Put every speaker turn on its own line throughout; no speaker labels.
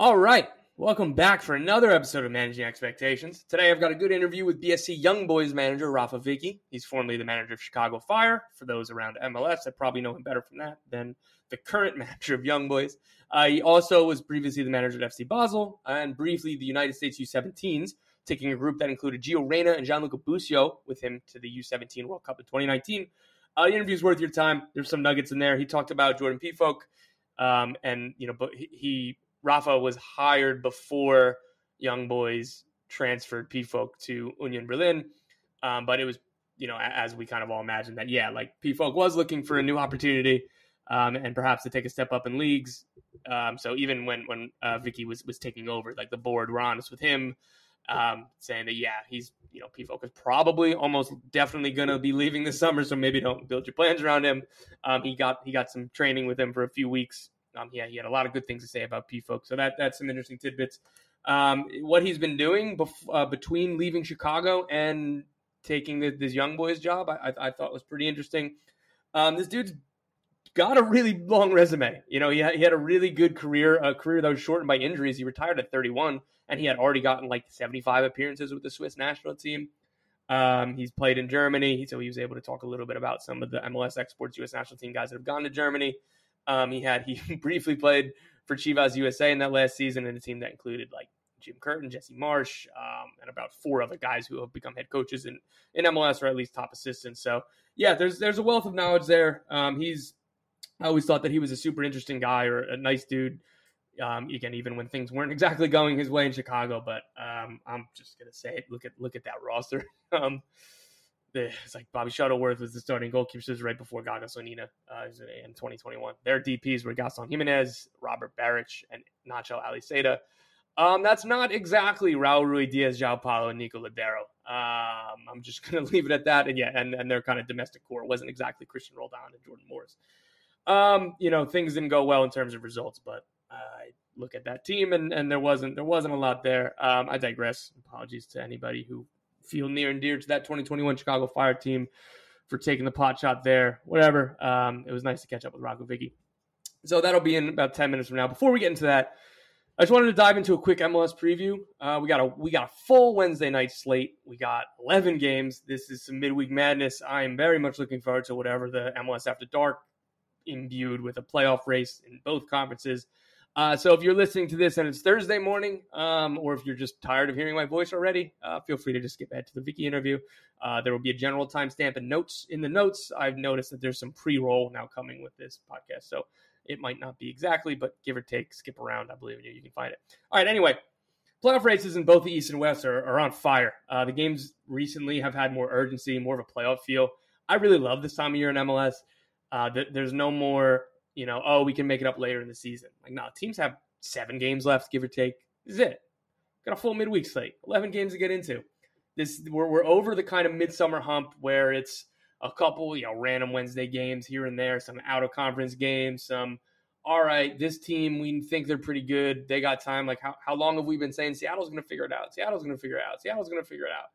All right. Welcome back for another episode of Managing Expectations. Today I've got a good interview with BSC Young Boys manager Rapha Wicky. He's formerly the manager of Chicago Fire. For those around MLS, I probably know him better from that than the current manager of Young Boys. Uh, he also was previously the manager at FC Basel and briefly the United States U17s, taking a group that included Gio Reyna and Gianluca Busio with him to the U17 World Cup in 2019. Uh, the interview's worth your time. There's some nuggets in there. He talked about Jordan Pefok, um, and you know, but he Rapha was hired before Young Boys transferred Pefok to Union Berlin, um, but it was you know as we kind of all imagined that yeah, like Pefok was looking for a new opportunity um, and perhaps to take a step up in leagues. Um, so even when when uh, Wicky was was taking over, like the board were honest with him, um, saying that yeah, he's you know Pefok is probably almost definitely going to be leaving this summer, so maybe don't build your plans around him. Um, he got he got some training with him for a few weeks. Um, yeah, he had a lot of good things to say about Pefok, so that that's some interesting tidbits. Um, what he's been doing bef- uh, between leaving Chicago and taking the, this young boys job, I, I, I, thought was pretty interesting. Um, this dude's got a really long resume. You know, he had, he had a really good career, a career that was shortened by injuries. He retired at 31, and he had already gotten like 75 appearances with the Swiss national team. Um, he's played in Germany, so he was able to talk a little bit about some of the MLS exports U.S. national team guys that have gone to Germany. Um, he had he briefly played for Chivas USA in that last season in a team that included like Jim Curtin, Jesse Marsch, um, and about four other guys who have become head coaches in, in MLS or at least top assistants. So yeah, there's there's a wealth of knowledge there. Um, he's I always thought that he was a super interesting guy or a nice dude. Um, again, even when things weren't exactly going his way in Chicago, but um, I'm just gonna say, it. look at look at that roster. it's like Bobby Shuttleworth was the starting goalkeeper right before Gaga Slonina uh, in 2021. Their DPS were Gaston Jimenez, Robert Beric, and Nacho Aliseda. Um, that's not exactly Raul Ruidíaz, João Paulo, and Nico Lodeiro. Um, I'm just going to leave it at that. And yeah, and, and their kind of domestic core wasn't exactly Christian Roldan and Jordan Morris. Um, you know, things didn't go well in terms of results, but I look at that team and, and there wasn't there wasn't a lot there. Um, I digress. Apologies to anybody who feel near and dear to that 2021 Chicago Fire team for taking the pot shot there. Whatever. Um, it was nice to catch up with Rocco Wicky. So that'll be in about 10 minutes from now. Before we get into that, I just wanted to dive into a quick MLS preview. Uh, we got a we got a full Wednesday night slate. We got 11 games. This is some midweek madness. I am very much looking forward to whatever the MLS After Dark imbued with a playoff race in both conferences. Uh, so if you're listening to this and it's Thursday morning, um, or if you're just tired of hearing my voice already, uh, feel free to just skip ahead to the Wicky interview. Uh, there will be a general timestamp and notes in the notes. I've noticed that there's some pre-roll now coming with this podcast, so it might not be exactly, but give or take, skip around. I believe in you. You can find it. All right. Anyway, playoff races in both the East and West are, are on fire. Uh, the games recently have had more urgency, more of a playoff feel. I really love this time of year in MLS. Uh, th- there's no more, you know, oh, we can make it up later in the season. Like, no, teams have seven games left, give or take. This is it. Got a full midweek slate, 11 games to get into. This we're, we're over the kind of midsummer hump where it's a couple, you know, random Wednesday games here and there, some out of conference games, some all right, this team, we think they're pretty good. They got time. Like, how, how long have we been saying Seattle's going to figure it out? Seattle's going to figure it out. Seattle's going to figure it out.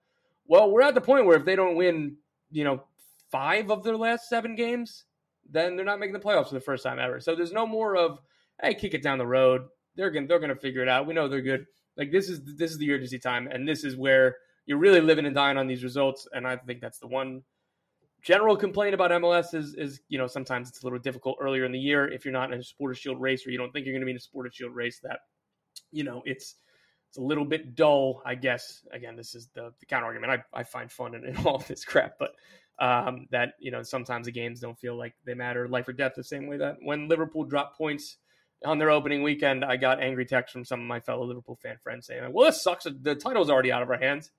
Well, we're at the point where if they don't win, you know, five of their last seven games, then they're not making the playoffs for the first time ever. So there's no more of hey, kick it down the road. They're gonna they're gonna figure it out. We know they're good. Like this is this is the urgency time, and this is where you're really living and dying on these results. And I think that's the one general complaint about MLS is is you know sometimes it's a little difficult earlier in the year if you're not in a Supporters Shield race or you don't think you're going to be in a Supporters Shield race that you know it's it's a little bit dull, I guess. Again, this is the, the counter argument. I, I find fun in, in all of this crap, but um, that you know sometimes the games don't feel like they matter life or death the same way that when Liverpool dropped points on their opening weekend, I got angry texts from some of my fellow Liverpool fan friends saying, "Well, this sucks. The title's already out of our hands."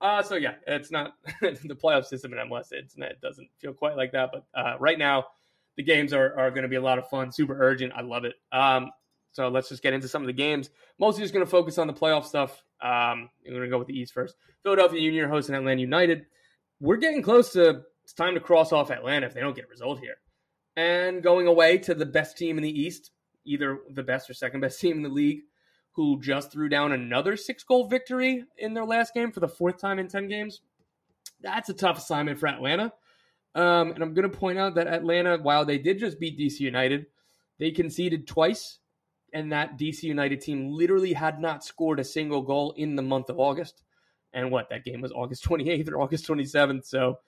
Uh, so yeah, it's not the playoff system in MLS. It's, it doesn't feel quite like that. But uh, right now, the games are, are going to be a lot of fun, super urgent. I love it. Um, so let's just get into some of the games. Mostly just going to focus on the playoff stuff. Um, we're going to go with the East first. Philadelphia Union hosting Atlanta United. We're getting close to it's time to cross off Atlanta if they don't get a result here. And going away to the best team in the East, either the best or second best team in the league, who just threw down another six goal victory in their last game for the fourth time in 10 games. That's a tough assignment for Atlanta. Um, and I'm going to point out that Atlanta, while they did just beat DC United, they conceded twice. And that DC United team literally had not scored a single goal in the month of August. And what that game was August 28th or August 27th. So,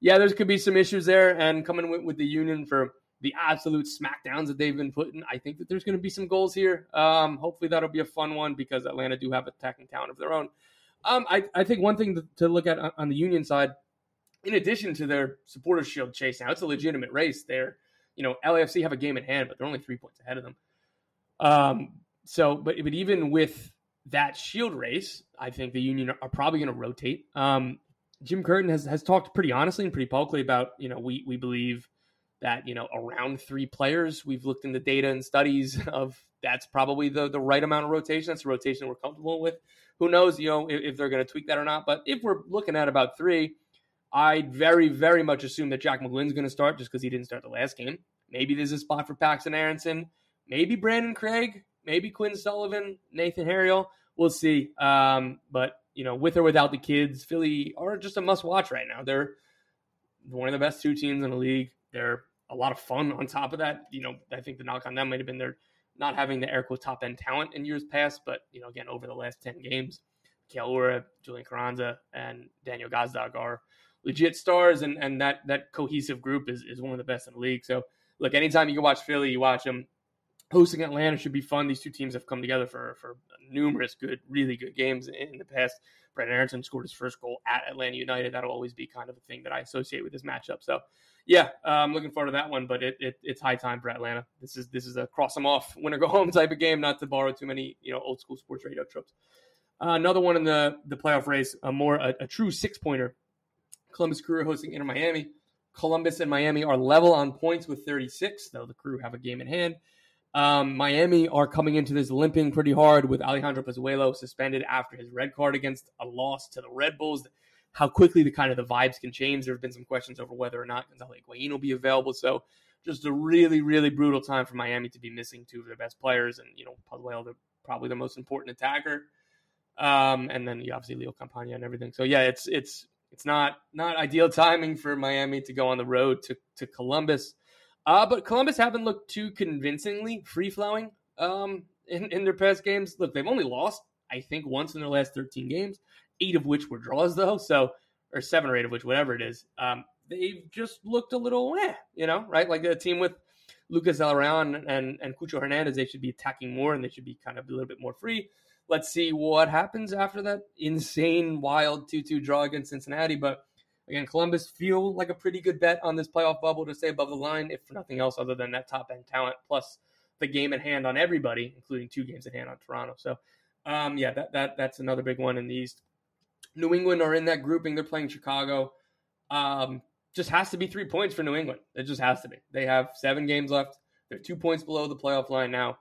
yeah, there could be some issues there. And coming with, with the Union for the absolute smackdowns that they've been putting, I think that there's going to be some goals here. Um, hopefully, that'll be a fun one because Atlanta do have attacking talent of their own. Um, I, I think one thing to, to look at on the Union side in addition to their supporters shield chase now, it's a legitimate race. They're, you know, LAFC have a game in hand, but they're only three points ahead of them. Um, so, but but even with that shield race, I think the Union are probably going to rotate. Um, Jim Curtin has has talked pretty honestly and pretty publicly about, you know, we we believe that you know around three players. We've looked in the data and studies of that's probably the the right amount of rotation. That's the rotation we're comfortable with. Who knows, you know, if, if they're going to tweak that or not? But if we're looking at about three I very, very much assume that Jack McGlynn's going to start just because he didn't start the last game. Maybe there's a spot for Paxton Aaronson. Maybe Brandan Craig. Maybe Quinn Sullivan, Nathan Harriel. We'll see. Um, but, you know, with or without the kids, Philly are just a must watch right now. They're one of the best two teams in the league. They're a lot of fun on top of that. You know, I think the knock on them might have been their not having the air quote top end talent in years past, but, you know, again, over the last 10 games, Kael Julian Carranza, and Daniel Gazdag are – legit stars, and, and that that cohesive group is, is one of the best in the league. So, look, anytime you can watch Philly, you watch them. Hosting Atlanta should be fun. These two teams have come together for for numerous good, really good games in the past. Brenden Aaronson scored his first goal at Atlanta United. That'll always be kind of a thing that I associate with this matchup. So, yeah, uh, I'm looking forward to that one. But it, it, it's high time for Atlanta. This is this is a cross them off, win or go home type of game. Not to borrow too many you know old school sports radio tropes. Uh, another one in the the playoff race, a more a, a true six pointer Columbus Crew hosting Inter Miami. Columbus and Miami are level on points with 36, though the Crew have a game in hand. Um, Miami are coming into this limping pretty hard with Alejandro Pozuelo suspended after his red card against a loss to the Red Bulls. How quickly the kind of the vibes can change. There have been some questions over whether or not Gonzalo Higuain will be available. So just a really, really brutal time for Miami to be missing two of their best players, and you know Pozuelo, probably the most important attacker. Um, and then you obviously Leo Campana and everything. So yeah, it's it's it's not not ideal timing for Miami to go on the road to to Columbus. Uh, but Columbus haven't looked too convincingly free flowing um, in, in their past games. Look, they've only lost, I think, once in their last 13 games, eight of which were draws, though. So, or seven or eight of which, whatever it is. Um, they've just looked a little, eh, you know, right? Like a team with Lucas Zelarayan and, and Cucho Hernandez, they should be attacking more and they should be kind of a little bit more free. Let's see what happens after that insane, wild 2 2 draw against Cincinnati. But again, Columbus feel like a pretty good bet on this playoff bubble to stay above the line, if for nothing else other than that top end talent, plus the game at hand on everybody, including two games at hand on Toronto. So, um, yeah, that, that that's another big one in the East. New England are in that grouping. They're playing Chicago. Um, just has to be three points for New England. It just has to be. They have seven games left. They're two points below the playoff line now.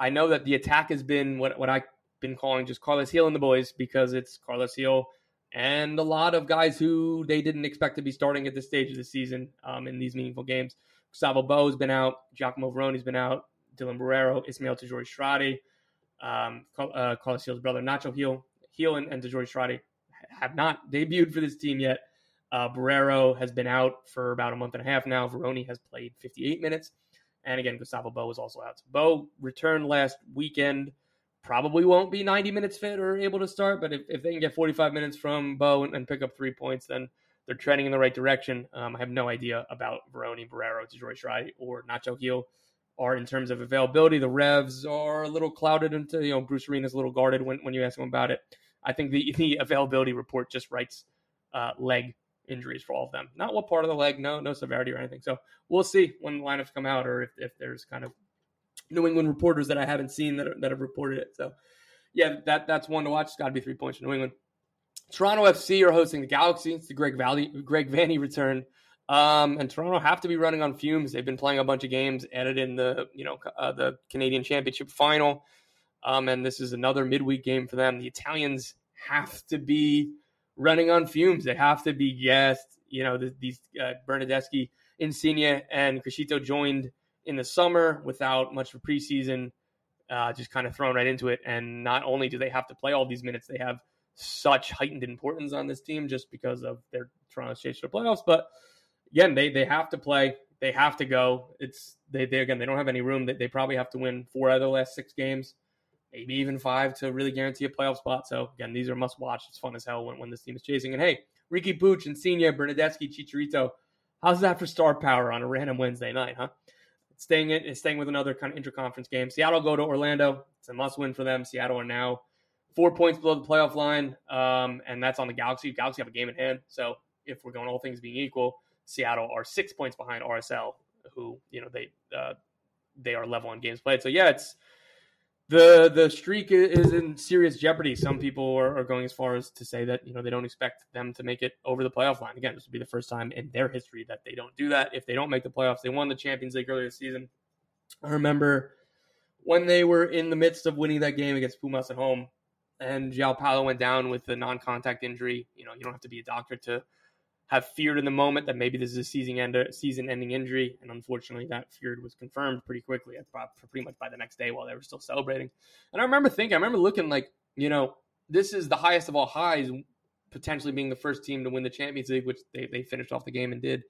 I know that the attack has been what, what I've been calling just Carlos Gil and the boys because it's Carlos Gil and a lot of guys who they didn't expect to be starting at this stage of the season um, in these meaningful games. Gustavo Bou's been out, Giacomo Vrioni's been out, Dylan Borrero, Ismael Tajouri-Shradi, um, uh, Carlos Gil's brother Nacho Gil, Gil and, and Tajouri-Shradi have not debuted for this team yet. Uh, Borrero has been out for about a month and a half now. Vrioni has played 58 minutes. And again, Gustavo Bou is also out. So Bou returned last weekend probably won't be 90 minutes fit or able to start. But if, if they can get 45 minutes from Bou and, and pick up three points, then they're trending in the right direction. Um, I have no idea about Vrioni, Borrero, Tajouri-Shradi, or Nacho Gil. are in terms of availability, the Revs are a little clouded into, you know, Bruce Arena's a little guarded when, when you ask him about it. I think the, the availability report just writes uh, leg injuries for all of them. Not what part of the leg, no, no severity or anything. So we'll see when the lineups come out or if, if there's kind of New England reporters that I haven't seen that, are, that have reported it. So, yeah, that that's one to watch. It's got to be three points for New England. Toronto FC are hosting the Galaxy. It's the Greg Valley, Greg Vanney return. Um, and Toronto have to be running on fumes. They've been playing a bunch of games, added in the you know uh, the Canadian Championship final, um, and this is another midweek game for them. The Italians have to be running on fumes. They have to be gassed. You know the, these uh, Bernardeschi, Insigne, and Criscito joined in the summer without much of a preseason, uh, just kind of thrown right into it. And not only do they have to play all these minutes, they have such heightened importance on this team just because of their Toronto's chase for playoffs, but again, they they have to play. They have to go. It's they, they again they don't have any room. They, they probably have to win four out of the last six games, maybe even five to really guarantee a playoff spot. So again, these are must watch. It's fun as hell when, when this team is chasing. And hey, Riqui Puig and Insigne, Bernardeschi, Chicharito. How's that for star power on a random Wednesday night, huh? Staying in, staying with another kind of interconference game. Seattle go to Orlando. It's a must win for them. Seattle are now four points below the playoff line, um, and that's on the Galaxy. Galaxy have a game in hand. So if we're going all things being equal, Seattle are six points behind RSL, who you know they uh, they are level on games played. So yeah, it's the the streak is in serious jeopardy. Some people are, are, going as far as to say that you know they don't expect them to make it over the playoff line. Again, this would be the first time in their history that they don't do that. If they don't make the playoffs, they won the Champions League earlier this season. I remember when they were in the midst of winning that game against Pumas at home, and João Paulo went down with a non-contact injury. You know, you don't have to be a doctor to have feared in the moment that maybe this is a season ender, season-ending injury, and unfortunately, that fear was confirmed pretty quickly, pretty much by the next day while they were still celebrating. And I remember thinking, I remember looking like, you know, this is the highest of all highs, potentially being the first team to win the Champions League, which they, they finished off the game and did.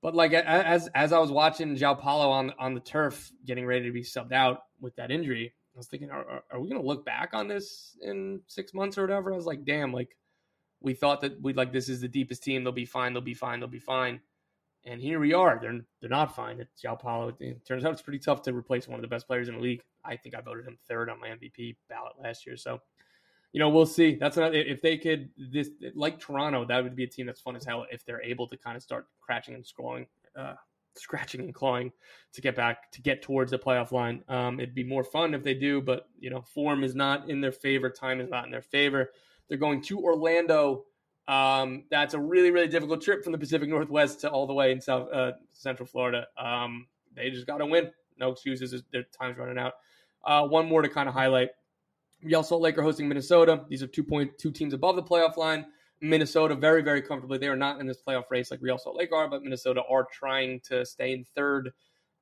But like as as I was watching João Paulo on on the turf, getting ready to be subbed out with that injury, I was thinking, are, are we going to look back on this in six months or whatever? I was like, damn, like we thought that we like this is the deepest team. They'll be fine. They'll be fine. They'll be fine. And here we are. They're they're not fine. It's João Paulo. It turns out it's pretty tough to replace one of the best players in the league. I think I voted him third on my MVP ballot last year. So, you know, we'll see. That's another, if they could this like Toronto, that would be a team that's fun as hell if they're able to kind of start scratching and scrolling, uh, scratching and clawing to get back to get towards the playoff line. Um, it'd be more fun if they do, but you know, form is not in their favor. Time is not in their favor. They're going to Orlando. Um, that's a really, really difficult trip from the Pacific Northwest to all the way in South uh, Central Florida. Um, they just got to win. No excuses. Their time's running out. Uh, one more to kind of highlight. Real Salt Lake are hosting Minnesota. These are two point two teams above the playoff line. Minnesota very, very comfortably. They are not in this playoff race like Real Salt Lake are, but Minnesota are trying to stay in third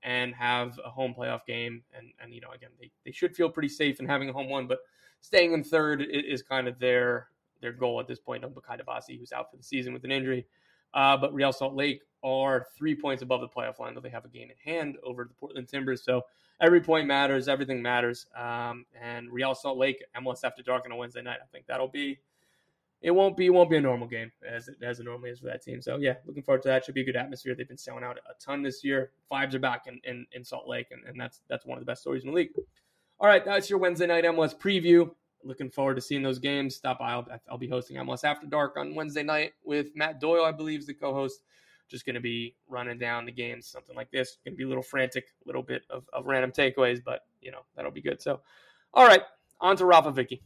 and have a home playoff game. And and you know, again, they, they should feel pretty safe in having a home one, but staying in third is kind of their their goal at this point. Bakaye Dibassy, who's out for the season with an injury. Uh, but Real Salt Lake are three points above the playoff line, though they have a game in hand over the Portland Timbers. So every point matters, everything matters. Um, and Real Salt Lake, MLS after dark on a Wednesday night. I think that'll be. It won't be. Won't be a normal game as it, as it normally is for that team. So yeah, looking forward to that. Should be a good atmosphere. They've been selling out a ton this year. Fives are back in, in, in Salt Lake, and, and that's that's one of the best stories in the league. All right, that's your Wednesday night MLS preview. Looking forward to seeing those games. Stop by. I'll, I'll be hosting MLS After Dark on Wednesday night with Matt Doyle, I believe, is the co-host. Just going to be running down the games, something like this. Going to be a little frantic, a little bit of, of random takeaways, but you know that'll be good. So, all right, on to Rapha Wicky.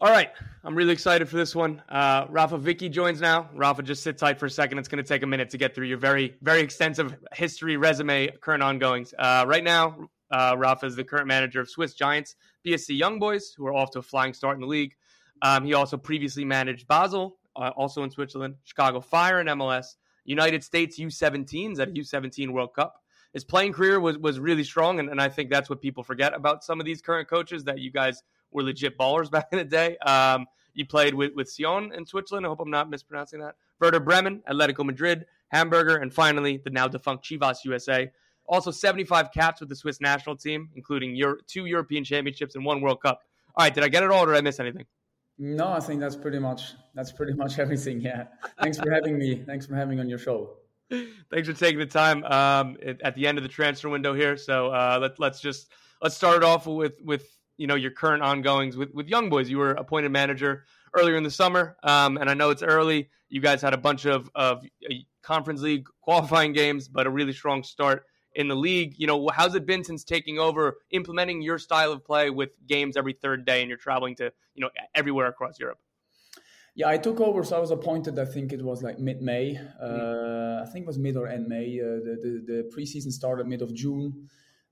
All right, I'm really excited for this one. Uh, Rapha Wicky joins now. Rapha, just sit tight for a second. It's going to take a minute to get through your very, very extensive history, resume, current ongoings. Uh, right now, uh, is the current manager of Swiss Giants, BSC Young Boys, who are off to a flying start in the league. Um, he also previously managed Basel, uh, also in Switzerland, Chicago Fire in MLS, United States U17s at a U17 World Cup. His playing career was was really strong, and, and I think that's what people forget about some of these current coaches that you guys were legit ballers back in the day. Um, you played with, with Sion in Switzerland. I hope I'm not mispronouncing that. Werder Bremen, Atletico Madrid, Hamburger, and finally the now defunct Chivas USA. Also, 75 caps with the Swiss national team, including Euro- two European championships and one World Cup. All right, did I get it all, or did I miss anything?
No, I think that's pretty much that's pretty much everything. Yeah. Thanks for having me. Thanks for having me on your show.
Thanks for taking the time um, at the end of the transfer window here. So uh, let, let's just let's start it off with with you know your current ongoings with with Young Boys. You were appointed manager earlier in the summer, um, and I know it's early. You guys had a bunch of of uh, conference league qualifying games, but a really strong start in the league. You know, how's it been since taking over, implementing your style of play with games every third day, and you're traveling to you know everywhere across Europe?
Yeah, I took over. So I was appointed. I think it was like mid-May. Uh, I think it was mid or end May. Uh, the, the the preseason started mid of June.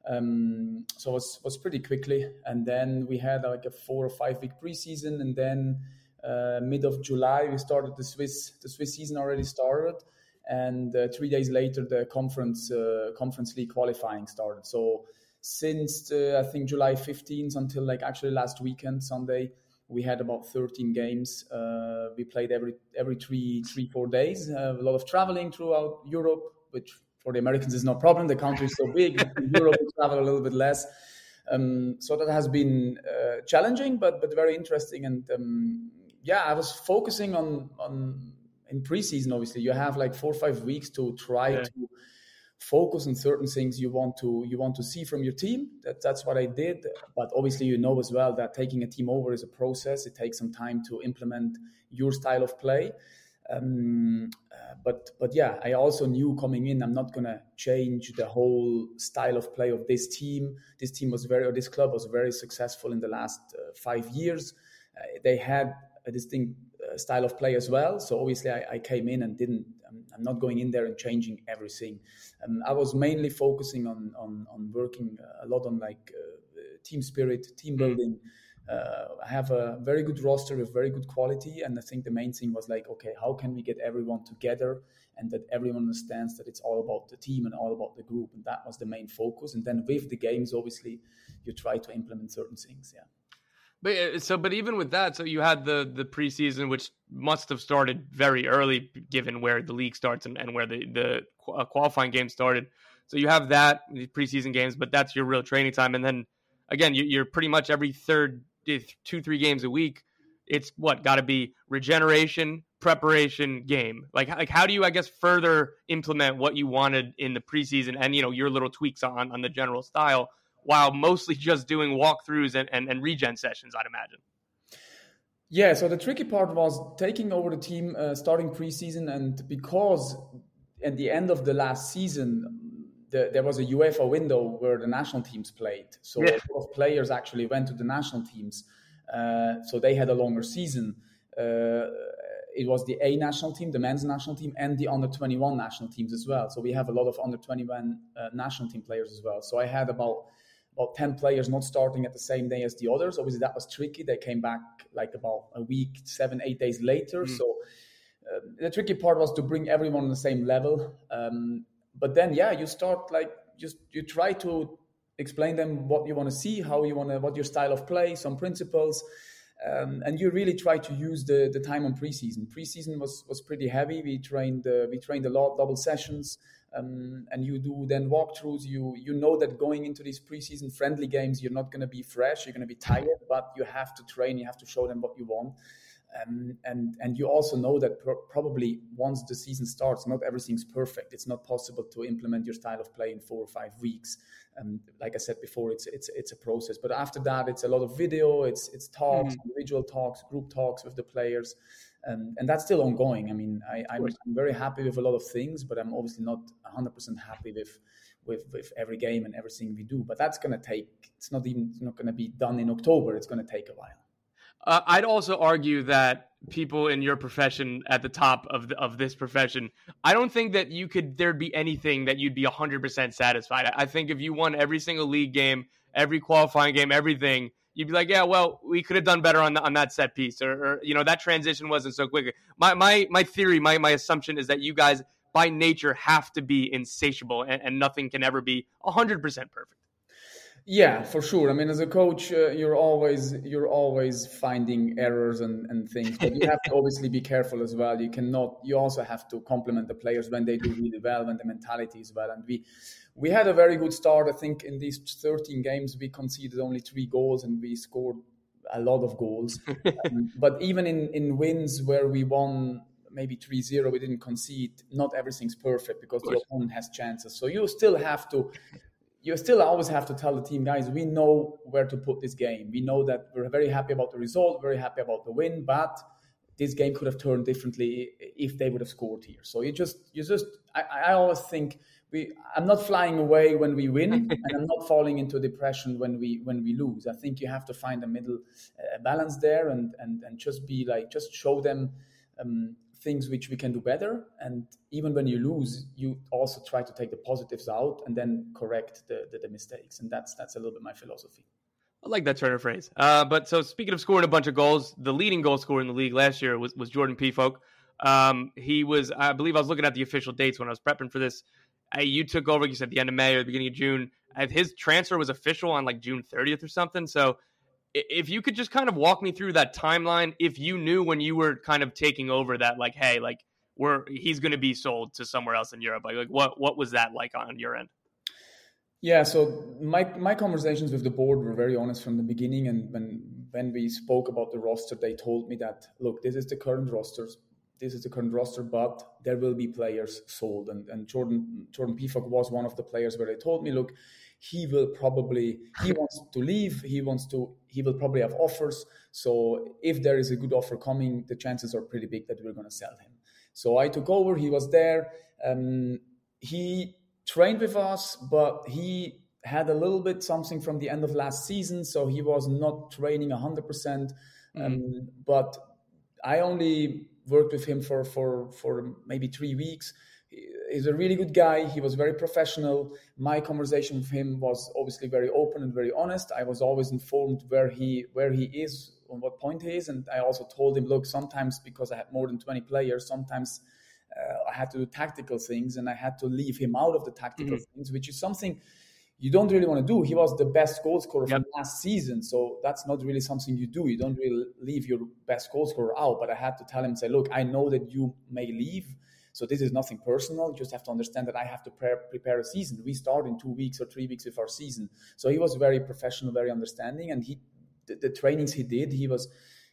Um, so it was was pretty quickly, and then we had like a four or five week preseason, and then uh, mid of July we started the Swiss the Swiss season already started, and uh, three days later the conference uh, conference league qualifying started. So since uh, I think July 15th until like actually last weekend Sunday we had about 13 games. Uh, we played every every three three four days. Uh, a lot of traveling throughout Europe, which for the Americans is no problem. The country is so big. Europe, we travel a little bit less. Um, so that has been uh, challenging, but but very interesting. And um, yeah, I was focusing on on in preseason. Obviously, you have like four or five weeks to try yeah. to focus on certain things you want to you want to see from your team. That, that's what I did. But obviously, you know as well that taking a team over is a process. It takes some time to implement your style of play. Um, uh, but but yeah, I also knew coming in, I'm not gonna change the whole style of play of this team. This team was very, or this club was very successful in the last uh, five years. Uh, they had a distinct style of play as well. So obviously, I, I came in and didn't. I'm, I'm, not going in there and changing everything. Um, I was mainly focusing on on, on working a lot on like uh, team spirit, team mm-hmm. building. Uh, I have a very good roster with very good quality, and I think the main thing was like, okay, how can we get everyone together and that everyone understands that it's all about the team and all about the group, and that was the main focus. And then with the games, obviously, you try to implement certain things. Yeah.
But uh, so, but even with that, so you had the the preseason, which must have started very early, given where the league starts and, and where the the uh, qualifying game started. So you have that the preseason games, but that's your real training time. And then again, you, you're pretty much every third two three games a week. It's what got to be regeneration, preparation, game. Like like how do you I guess further implement what you wanted in the preseason and you know your little tweaks on on the general style while mostly just doing walkthroughs and, and, and regen sessions, I'd imagine.
Yeah, so the tricky part was taking over the team uh, starting preseason, and because at the end of the last season, the, there was a UEFA window where the national teams played. So yeah. a lot of players actually went to the national teams. Uh, so they had a longer season. Uh, it was the A national team, the men's national team, and the under 21 national teams as well. So we have a lot of under 21 uh, national team players as well. So I had about about 10 players not starting at the same day as the others. Obviously, that was tricky. They came back like about a week, seven, eight days later. Mm. So uh, the tricky part was to bring everyone on the same level. Um, but then, yeah, you start like just you try to explain them what you want to see, how you want to, what your style of play, some principles. Um, and you really try to use the, the time on preseason. Preseason was was pretty heavy. We trained uh, we trained a lot, double sessions um, and you do then walkthroughs, you you know that going into these preseason friendly games, you're not going to be fresh, you're going to be tired, but you have to train, you have to show them what you want. Um, and and you also know that probably once the season starts, not everything's perfect. It's not possible to implement your style of play in four or five weeks. And like I said before, it's it's it's a process. But after that, it's a lot of video, it's it's talks, mm. individual talks, group talks with the players, and and that's still ongoing. I mean, I, I'm, I'm very happy with a lot of things, but I'm obviously not 100% happy with with with every game and everything we do. But that's going to take. It's not even it's not going to be done in October. It's going to take a while.
Uh, I'd also argue that people in your profession, at the top of the, of this profession, I don't think that you could there'd be anything that you'd be 100% satisfied. I think if you won every single league game, every qualifying game, everything, you'd be like, yeah, well, we could have done better on the, on that set piece, or, or, you know that transition wasn't so quick. My my my theory, my my assumption is that you guys by nature have to be insatiable, and, and nothing can ever be hundred percent perfect.
Yeah, for sure. I mean, as a coach, uh, you're always you're always finding errors and, and things, but you have to obviously be careful as well. You cannot. You also have to compliment the players when they do really well, when the mentality is well. And we we had a very good start. I think in these 13 games we conceded only three goals and we scored a lot of goals. um, but even in in wins where we won maybe 3-0 we didn't concede not everything's perfect because the opponent has chances so you still have to you still always have to tell the team guys we know where to put this game we know that we're very happy about the result very happy about the win but this game could have turned differently if they would have scored here so you just you just i, I always think we I'm not flying away when we win, and I'm not falling into depression when we when we lose. I think you have to find a middle uh, balance there, and and and just be like just show them. Um, things which we can do better and even when you lose you also try to take the positives out and then correct the, the, the mistakes and that's that's a little bit my philosophy
I like that turn of phrase. Uh, but so speaking of scoring a bunch of goals, the leading goal scorer in the league last year was, was Jordan Pefok. Um, he was, I believe, I was looking at the official dates when I was prepping for this. Uh, you took over, you said the end of May or the beginning of June. Uh, his transfer was official on like June 30th or something. So if you could just kind of walk me through that timeline, if you knew when you were kind of taking over that, like, hey, like we're he's going to be sold to somewhere else in Europe, like, like what what was that like on your end?
Yeah, so my my conversations with the board were very honest from the beginning, and when when we spoke about the roster, they told me that look, this is the current rosters, this is the current roster, but there will be players sold, and and Jordan Jordan Pefok was one of the players where they told me, look, he will probably he wants to leave. He wants to he will probably have offers. So if there is a good offer coming the chances are pretty big that we're going to sell him. So i took over. He was there. Um, he trained with us but he had a little bit something from the end of last season so he was not training 100% mm-hmm. um, but i only worked with him for for for maybe three weeks he's a really good guy. He was very professional. My conversation with him was obviously very open and very honest. I was always informed where he where he is, on what point he is, and I also told him, look, sometimes because I had more than twenty players, sometimes uh, I had to do tactical things, and I had to leave him out of the tactical mm-hmm. things, which is something you don't really want to do. He was the best goal scorer yep. from last season, so that's not really something you do. You don't really leave your best goal scorer out. But I had to tell him, say, look, I know that you may leave so this is nothing personal. You just have to understand that I have to pre- prepare a season. We start in two weeks or three weeks with our season. So he was very professional, very understanding, and he the, the trainings he did, he was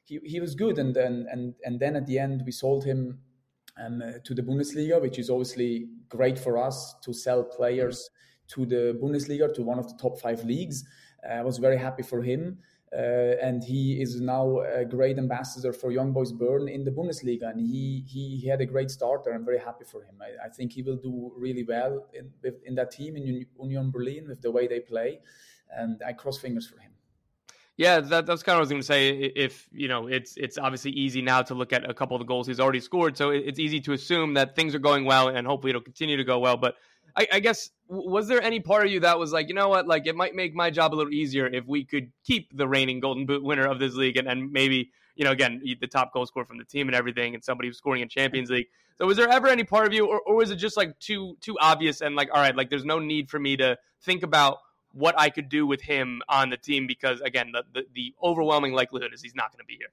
he, he was good. And then and and then at the end we sold him um, to the Bundesliga, which is obviously great for us to sell players to the Bundesliga to one of the top five leagues. Uh, I was very happy for him. Uh, and he is now a great ambassador for Young Boys Bern in the Bundesliga, and he, he, he had a great starter. I'm very happy for him. I, I think he will do really well in, in that team in Union Berlin with the way they play, and I cross fingers for him.
Yeah, that, that's kind of what I was going to say. If you know, it's it's obviously easy now to look at a couple of the goals he's already scored, so it's easy to assume that things are going well, and hopefully it'll continue to go well. But I, I, guess was there any part of you that was like, you know what, like it might make my job a little easier if we could keep the reigning Golden Boot winner of this league and, and maybe you know again the top goal scorer from the team and everything, and somebody scoring in Champions League. So was there ever any part of you, or, or was it just like too too obvious and like all right, like there's no need for me to think about what I could do with him on the team because again the, the, the overwhelming likelihood is he's not going to be here.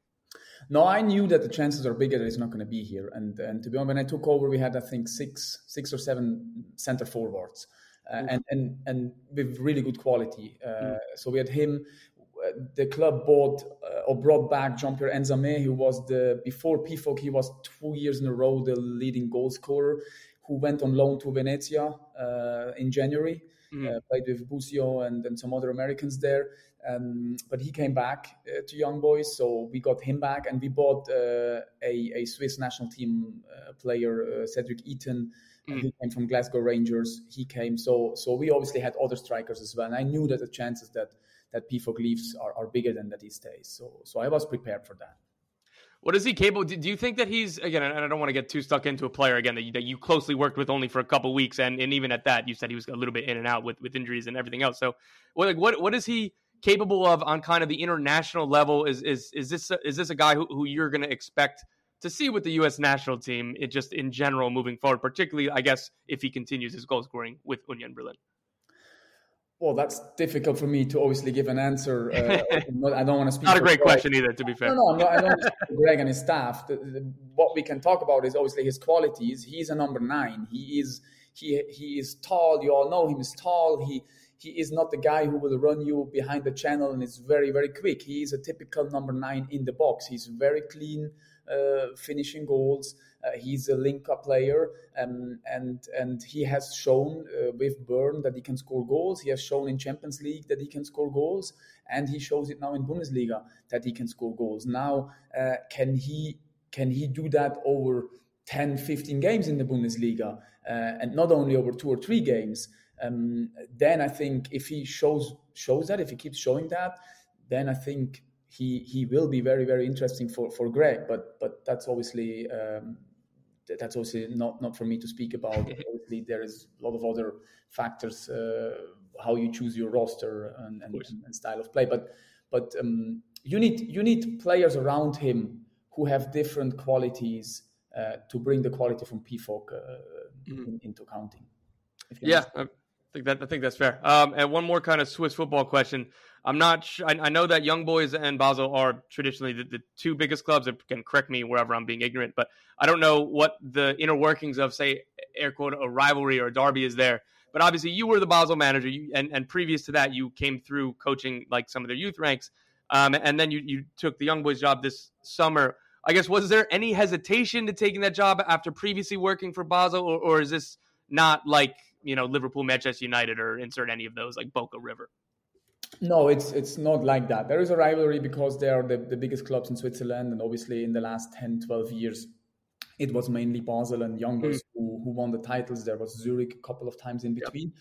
No, I knew that the chances are bigger that he's not going to be here. And and to be honest, when I took over, we had I think six six or seven center forwards, uh, mm-hmm. and and and with really good quality. Uh, mm-hmm. So we had him. Uh, the club bought uh, or brought back Jean Pierre Nsame, who was the before Pefok, he was two years in a row the leading goal scorer, who went on loan to Venezia uh, in January. Mm-hmm. Uh, played with Busio and, and some other Americans there. Um, but he came back uh, to Young Boys, so we got him back, and we bought uh, a, a Swiss national team uh, player, uh, Cedric Itten. Mm. He came from Glasgow Rangers. He came, so so we obviously had other strikers as well. And I knew that the chances that that Pefok leaves are, are bigger than that he stays. So so I was prepared for that.
What is he capable? Do you think that he's again? And I don't want to get too stuck into a player again that you, that you closely worked with only for a couple weeks, and, and even at that, you said he was a little bit in and out with, with injuries and everything else. So, what like what what is he capable of on kind of the international level? Is is is this is this a guy who, who you're going to expect to see with the U.S. national team? It just in general moving forward, particularly I guess if he continues his goal scoring with Union Berlin.
Well, that's difficult for me to obviously give an answer. Uh, I don't want to speak.
Not a great Greg. question either, to be fair.
No, no, no I don't Greg and his staff. The, the, what we can talk about is obviously his qualities. He's a number nine. He is he he is tall. You all know him is tall. He he is not the guy who will run you behind the channel and is very very quick. He is a typical number nine in the box. He's very clean, uh, finishing goals. Uh, he's a link-up player, um, and and he has shown uh, with Bern that he can score goals. He has shown in Champions League that he can score goals, and he shows it now in Bundesliga that he can score goals. Now, uh, can he can he do that over 10, 15 games in the Bundesliga, uh, and not only over two or three games, um, then I think if he shows shows that, if he keeps showing that, then I think he he will be very very interesting for for Greg. But but that's obviously. Um, that's obviously not, not for me to speak about. obviously, there is a lot of other factors, uh, how you choose your roster and, and, and, style of play. But but um, you need you need players around him who have different qualities uh, to bring the quality from Pefok uh, mm-hmm. in, into counting.
Yeah, think that I think that's fair. Um, and one more kind of Swiss football question. I'm not sure. I, I know that Young Boys and Basel are traditionally the, the two biggest clubs. That can correct me wherever I'm being ignorant, but I don't know what the inner workings of, say, air quote, a rivalry or a derby is there. But obviously, you were the Basel manager, you, and, and previous to that, you came through coaching like some of their youth ranks, um, and then you, you took the Young Boys job this summer. I guess was there any hesitation to taking that job after previously working for Basel, or, or is this not like you know Liverpool, Manchester United, or insert any of those like Boca River?
No, it's it's not like that. There is a rivalry because they are the, the biggest clubs in Switzerland, and obviously in the last 10, 12 years, it was mainly Basel and Young Boys mm. who, who won the titles. There was Zurich a couple of times in between,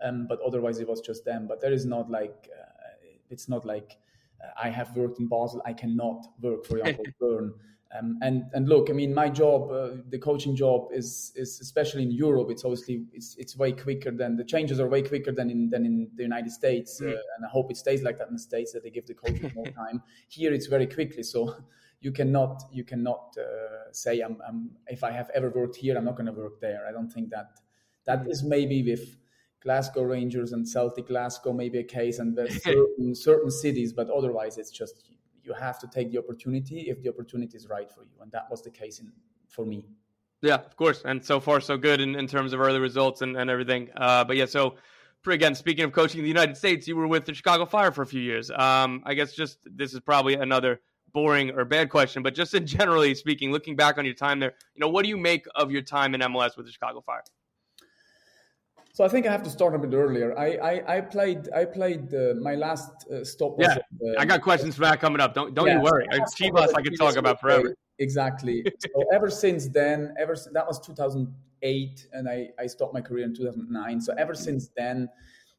yep. um, but otherwise it was just them. But there is not like uh, it's not like uh, I have worked in Basel, I cannot work for Young Bern. Um, and and look, I mean, my job, uh, the coaching job, is is especially in Europe. It's obviously it's it's way quicker than the changes are way quicker than in than in the United States. Mm. Uh, and I hope it stays like that in the states that they give the coaches more time. Here, it's very quickly, so you cannot you cannot uh, say I'm, I'm, if I have ever worked here, I'm not going to work there. I don't think that that is maybe with Glasgow Rangers and Celtic Glasgow maybe a case, and there's certain certain cities, but otherwise it's just you have to take the opportunity if the opportunity is right for you. And that was the case in, for me.
Yeah, of course. And so far, so good in, in terms of early results and, and everything. Uh, but yeah, so again, speaking of coaching in the United States, you were with the Chicago Fire for a few years. Um, I guess just this is probably another boring or bad question, but just in generally speaking, looking back on your time there, you know, what do you make of your time in MLS with the Chicago Fire?
So I think I have to start a bit earlier. I I, I played I played uh, my last uh, stop.
Yeah, uh, I got questions for that coming up. Don't don't yeah, you worry. Chivas I could talk about forever.
Exactly. so ever since then, ever that was 2008, and I I stopped my career in 2009. So ever since then,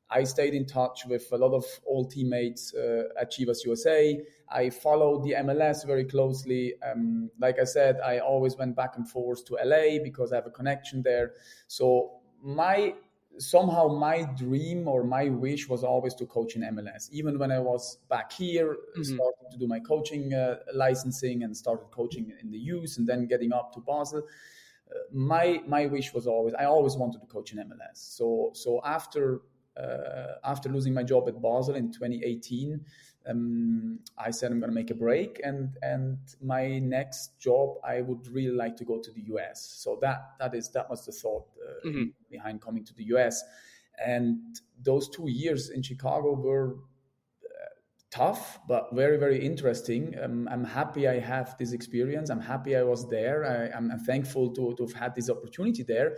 I stayed in touch with a lot of old teammates uh, at Chivas USA. I followed the MLS very closely. Um, like I said, I always went back and forth to LA because I have a connection there. So my somehow my dream or my wish was always to coach in MLS. Even when I was back here, mm-hmm. starting to do my coaching uh, licensing and started coaching in the youth and then getting up to Basel. Uh, my my wish was always I always wanted to coach in MLS. So so after uh, after losing my job at Basel in 2018, um, I said I'm going to make a break, and and my next job I would really like to go to the US. So that that is that was the thought uh, mm-hmm. behind coming to the US, and those two years in Chicago were uh, tough but very very interesting. Um, i'm happy i have this experience. I'm happy i was there. I, am thankful to, to have had this opportunity there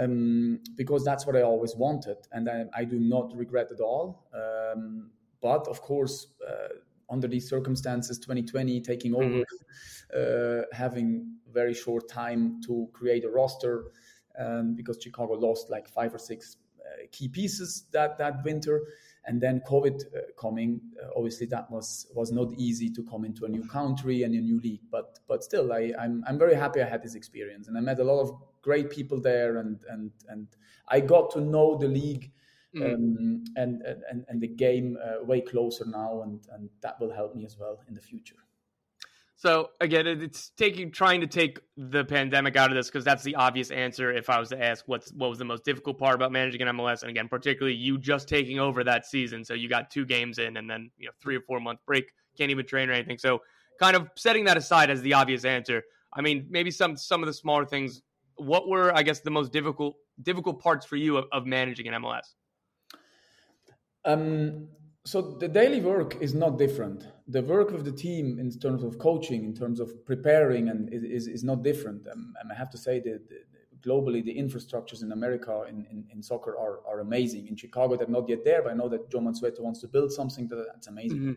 um, because that's what i always wanted and i, I do not regret at all. Um, but of course, uh, under these circumstances, 2020 taking over, mm-hmm. uh, having very short time to create a roster, um, because Chicago lost like five or six uh, key pieces that that winter, and then COVID uh, coming. Uh, obviously, that was was not easy to come into a new country and a new league. But but still, I, I'm I'm very happy I had this experience, and I met a lot of great people there, and and and I got to know the league mm. um, and, and and the game uh, way closer now, and and that will help me as well in the future.
So again, it's taking trying to take the pandemic out of this because that's the obvious answer. If I was to ask what's what was the most difficult part about managing an MLS, and again, particularly you just taking over that season, so you got two games in, and then you know three or four month break, can't even train or anything. So kind of setting that aside as the obvious answer. I mean, maybe some some of the smaller things. What were I guess the most difficult difficult parts for you of, of managing an MLS?
Um, so the daily work is not different. The work with the team in terms of coaching, in terms of preparing, and is, is not different. Um, and I have to say that globally, the infrastructures in America in, in, in, soccer are, are amazing. In Chicago, they're not yet there, but I know that Joe Mansueto wants to build something that, that's amazing. Mm-hmm.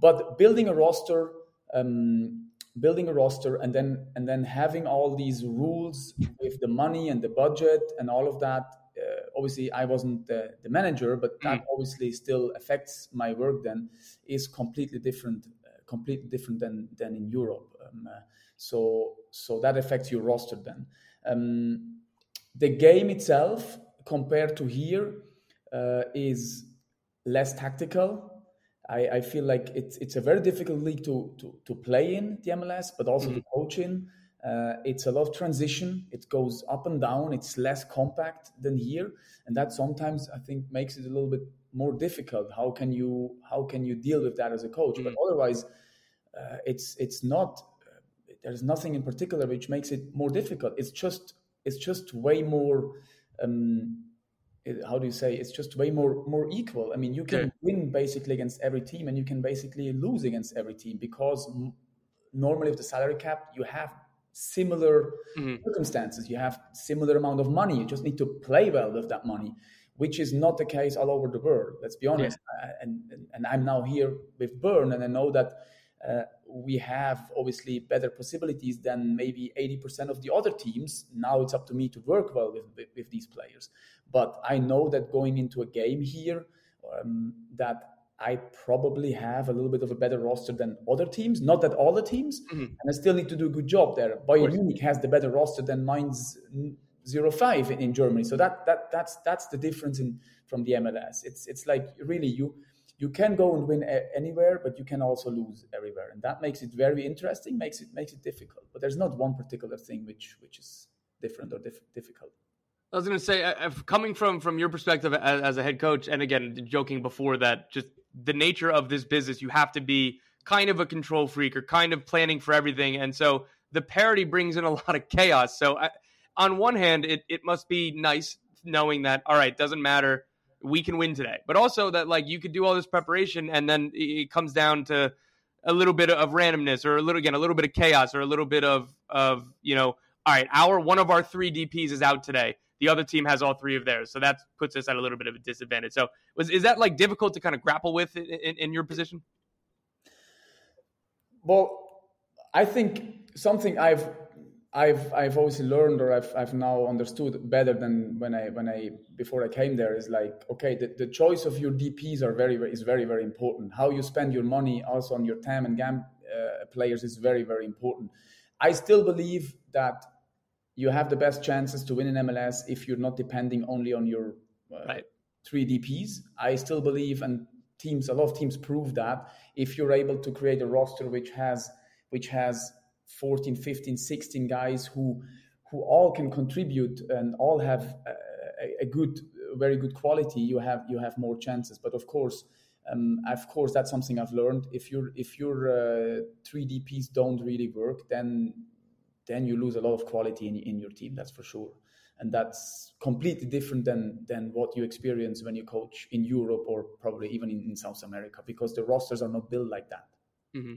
But building a roster, um, building a roster and then and then having all these rules with the money and the budget and all of that obviously i wasn't the, the manager but that mm. obviously still affects my work then is completely different uh, completely different than than in europe um, uh, so so that affects your roster then um, the game itself compared to here uh, is less tactical I, I feel like it's it's a very difficult league to to, to play in the MLS, but also mm-hmm. to coach in. Uh, it's a lot of transition. It goes up and down. It's less compact than here, and that sometimes I think makes it a little bit more difficult. How can you how can you deal with that as a coach? Mm-hmm. But otherwise, uh, it's it's not. Uh, there's nothing in particular which makes it more difficult. It's just it's just way more. Um, how do you say it's just way more more equal i mean you can win basically against every team and you can basically lose against every team because m- normally with the salary cap you have similar mm-hmm. circumstances you have similar amount of money you just need to play well with that money which is not the case all over the world let's be honest yeah. and, and, and i'm now here with Bern and i know that uh, we have obviously better possibilities than maybe 80% of the other teams. Now it's up to me to work well with, with, with these players. But I know that going into a game here, um, that I probably have a little bit of a better roster than other teams. Not that all the teams, mm-hmm. and I still need to do a good job there. Bayern Munich has the better roster than Mainz 05 in, in Germany. So that that that's that's the difference in from the MLS. It's it's like really you you can go and win a- anywhere, but you can also lose everywhere, and that makes it very interesting. makes it makes it difficult. But there's not one particular thing which which is different or dif- difficult.
I was going to say, uh, coming from from your perspective as, as, a head coach, and again, joking before that, just the nature of this business, you have to be kind of a control freak or kind of planning for everything, and so the parity brings in a lot of chaos. So, I, on one hand, it it must be nice knowing that all right, doesn't matter we can win today. But also that like you could do all this preparation and then it comes down to a little bit of randomness or a little again a little bit of chaos or a little bit of of you know all right our one of our three DPS is out today. The other team has all three of theirs, so that puts us at a little bit of a disadvantage. So was is that like difficult to kind of grapple with in, in, your position?
Well, I think something I've I've I've obviously learned or I've I've now understood better than when I when I before I came there is like okay the, the choice of your DPS are very, very is very very important. How you spend your money also on your TAM and GAM uh, players is very very important. I still believe that you have the best chances to win in MLS if you're not depending only on your uh, right. three DPS. I still believe and teams a lot of teams prove that if you're able to create a roster which has which has 14 15 16 guys who who all can contribute and all have a, a good very good quality you have you have more chances but of course um, of course that's something i've learned if your if your uh, 3 dps don't really work then then you lose a lot of quality in, in your team that's for sure and that's completely different than than what you experience when you coach in europe or probably even in, in south america because the rosters are not built like that
mm-hmm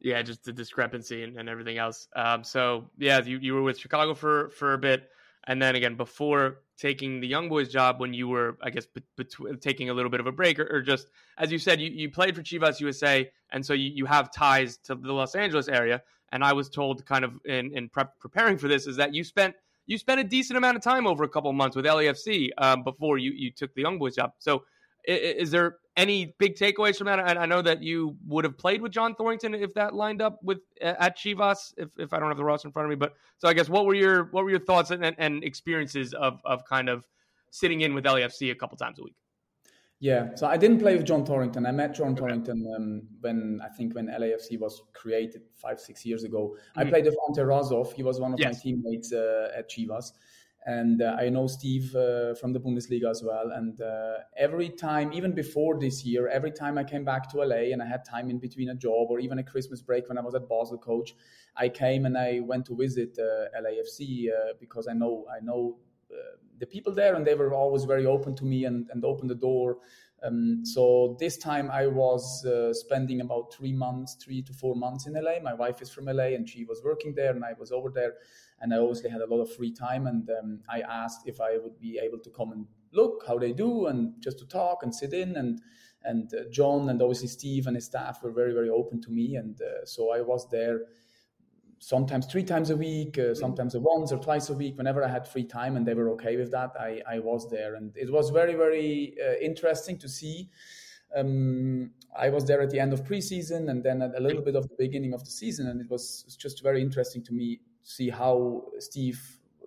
yeah, just the discrepancy and, and everything else. Um, so yeah, you, you were with Chicago for for a bit, and then again before taking the young boys job when you were, I guess, between taking a little bit of a break, or, or, just as you said, you, you played for Chivas USA, and so you, you have ties to the Los Angeles area. And I was told, kind of in in prep, preparing for this, is that you spent you spent a decent amount of time over a couple months with LAFC um, before you you took the young boys job. So is there any big takeaways from that? I know that you would have played with John Thorrington if that lined up with at Chivas. If, if I don't have the roster in front of me, but so I guess what were your what were your thoughts and, and experiences of of kind of sitting in with LAFC a couple times a week?
Yeah, so I didn't play with John Thorrington. I met John okay. Thorrington um, when I think when LAFC was created five six years ago. Mm-hmm. I played with Ante Razov. He was one of yes. my teammates uh, at Chivas and uh, I know Steve uh, from the Bundesliga as well. And uh, every time, even before this year, every time I came back to LA and I had time in between a job or even a Christmas break when I was at Basel coach, I came and I went to visit uh, LAFC uh, because I know I know uh, the people there and they were always very open to me and, and opened the door. Um, so this time I was spending about three months, three to four months in LA. My wife is from LA and she was working there and I was over there and I obviously had a lot of free time. And um, I asked if I would be able to come and look how they do, and just to talk and sit in. And and uh, John and obviously Steve and his staff were very very open to me, and uh, so I was there sometimes three times a week, uh, sometimes once or twice a week. Whenever I had free time, and they were okay with that, I, I was there, and it was very very uh, interesting to see. Um, I was there at the end of preseason, and then at a little bit of the beginning of the season, and it was just very interesting to me to see how Steve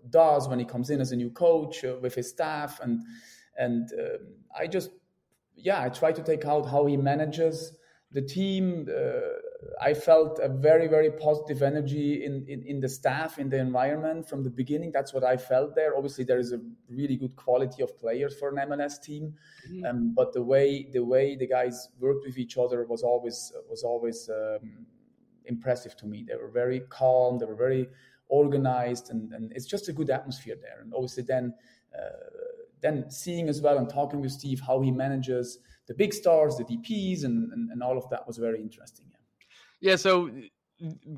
does when he comes in as a new coach uh, with his staff, and and um, I just yeah I try to take out how he manages the team. Uh, I felt a very, very positive energy in, in, in, the staff, in the environment from the beginning. That's what I felt there. Obviously, there is a really good quality of players for an MLS team, mm-hmm. um, but the way the way the guys worked with each other was always was always um, impressive to me. They were very calm. They were very organized, and, and it's just a good atmosphere there. And obviously, then uh, then seeing as well and talking with Steve how he manages the big stars, the DPS, and, and, and all of that was very interesting.
Yeah, so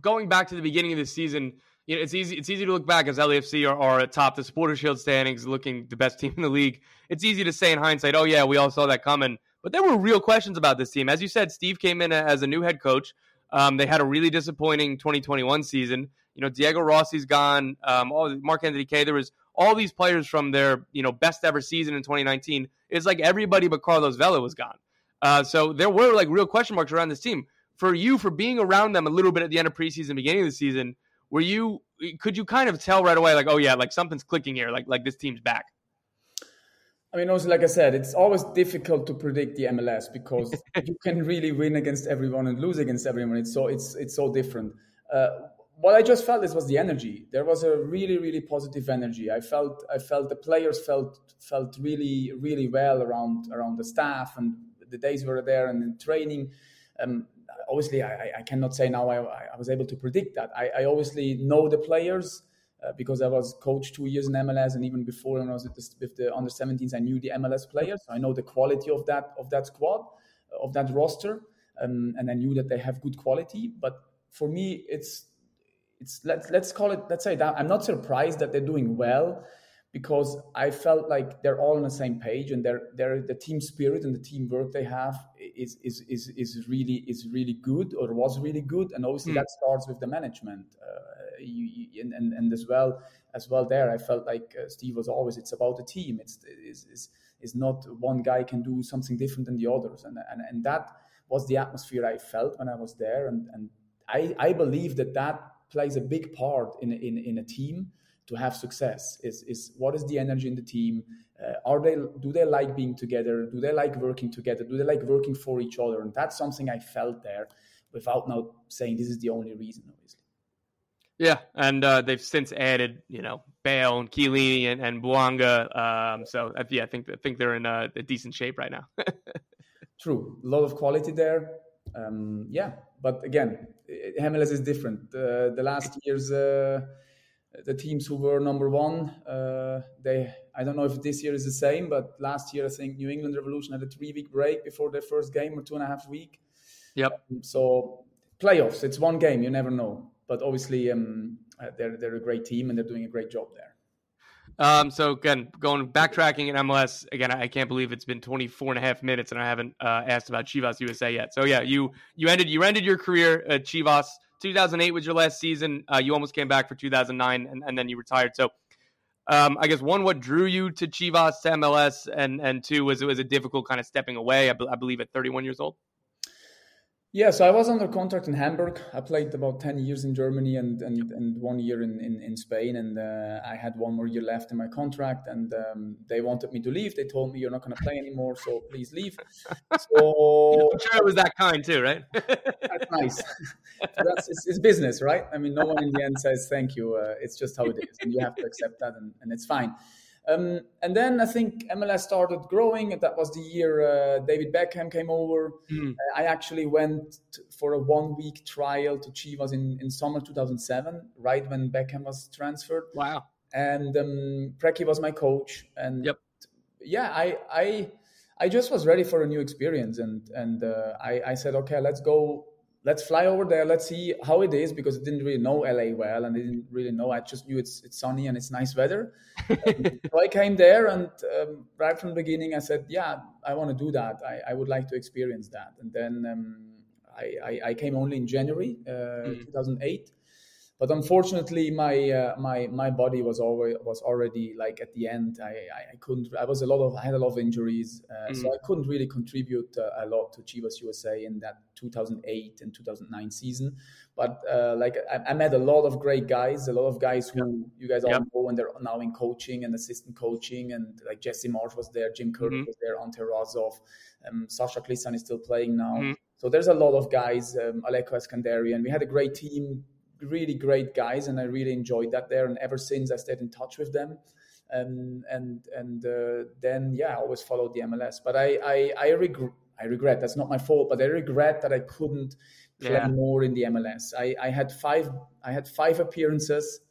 going back to the beginning of the season, you know, it's easy it's easy to look back as LAFC are, are atop the Supporter Shield standings, looking the best team in the league. It's easy to say in hindsight, oh yeah, we all saw that coming. But there were real questions about this team. As you said, Steve came in as a new head coach. Um, they had a really disappointing 2021 season. You know, Diego Rossi's gone. Um, all Mark Anthony Kaye. There was all these players from their you know best ever season in 2019. It's like everybody but Carlos Vela was gone. Uh, so there were like real question marks around this team for you for being around them a little bit at the end of preseason, beginning of the season, were you could you kind of tell right away like, oh yeah, like something's clicking here, like like this team's back?
I mean, also like I said, it's always difficult to predict the MLS because you can really win against everyone and lose against everyone. It's so it's it's so different. Uh, what I just felt is was the energy. There was a really really positive energy. I felt I felt the players felt felt really really well around around the staff and the days we were there and in training. Um, obviously, I, I, cannot say now I, I, was able to predict that. I, I obviously know the players uh, because I was coach two years in MLS, and even before when I was the, with the under 17s, I knew the MLS players. So I know the quality of that of that squad, of that roster, um, and I knew that they have good quality. But for me, it's it's let's let's call it let's say that I'm not surprised that they're doing well because I felt like they're all on the same page and they're, they're the team spirit and the teamwork they have is, is, is, is really is really good or was really good. And obviously mm. that starts with the management uh, you, you, and, and as well as well there I felt like uh, Steve was always it's about the team. It's is is is not one guy can do something different than the others. And and, and that was the atmosphere I felt when I was there. And and I, I believe that that plays a big part in in, in a team to have success? Is is what is the energy in the team? Uh, are they do they like being together? Do they like working together? Do they like working for each other? And that's something i felt there without now saying this is the only reason obviously.
Yeah and uh, they've since added you know Bale and Chiellini and, and um, so uh, yeah I think I think they're in a, a decent shape right now.
True. A lot of quality there. Um, yeah but again MLS is different. Uh, the last years uh, the teams who were number one, uh, they I don't know if this year is the same, but last year I think New England Revolution had a three week break before their first game or two and a half week.
Yep.
Um, so playoffs, it's one game, you never know. But obviously, um, uh, they're they're a great team and they're doing a great job there.
Um, so again, going backtracking in MLS again, I can't believe it's been 24 and a half minutes and I haven't uh, asked about Chivas USA yet. So yeah, you you ended you ended your career at Chivas. 2008 was your last season. Uh, you almost came back for 2009, and, and then you retired. So, um, I guess one, what drew you to Chivas MLS, and and two, was it was a difficult kind of stepping away. I, be, I believe at 31 years old.
Yeah, so I was under contract in Hamburg. I played about 10 years in Germany and, and, and one year in, in, in Spain. And uh, I had one more year left in my contract. And um, they wanted me to leave. They told me, you're not going to play anymore, so please leave.
So I'm sure it was that kind too, right?
that's nice. that's, it's, it's, business, right? I mean, no one in the end says thank you. Uh, it's just how it is. And you have to accept that, and, and it's fine. Um, and then I think MLS started growing. That was the year uh, David Beckham came over. Mm. Uh, I actually went for a one week trial to Chivas in, in summer 2007, right when Beckham was transferred.
Wow.
And um, Preki was my coach. And
yep.
yeah, I, I, I just was ready for a new experience. And, and uh, I, I said, okay, let's go let's fly over there. Let's see how it is because I didn't really know LA well and I didn't really know. I just knew it's it's sunny and it's nice weather. um, so I came there and um, right from the beginning I said, yeah, I want to do that. I, I would like to experience that. And then um, I, I, I, came only in January uh, mm. 2008. But unfortunately my uh, my my body was always was already like at the end I, I, couldn't I was a lot of I had a lot of injuries uh, mm-hmm. so I couldn't really contribute uh, a lot to Chivas USA in that 2008 and 2009 season but uh, like I, I, met a lot of great guys a lot of guys who yep. you guys all yep. know and they're now in coaching and assistant coaching and like Jesse Marsch was there Jim Curtin mm-hmm. was there Ante Razov um, Sasha Kljestan is still playing now mm-hmm. so there's a lot of guys um, Alecko Eskandarian we had a great team really great guys, and I really enjoyed that there. And ever since, I stayed in touch with them. Um, and and uh, then yeah, I always followed the MLS. But I I, I regret I regret that's not my fault, but I regret that I couldn't play yeah. more in the MLS. I, I had five I had five appearances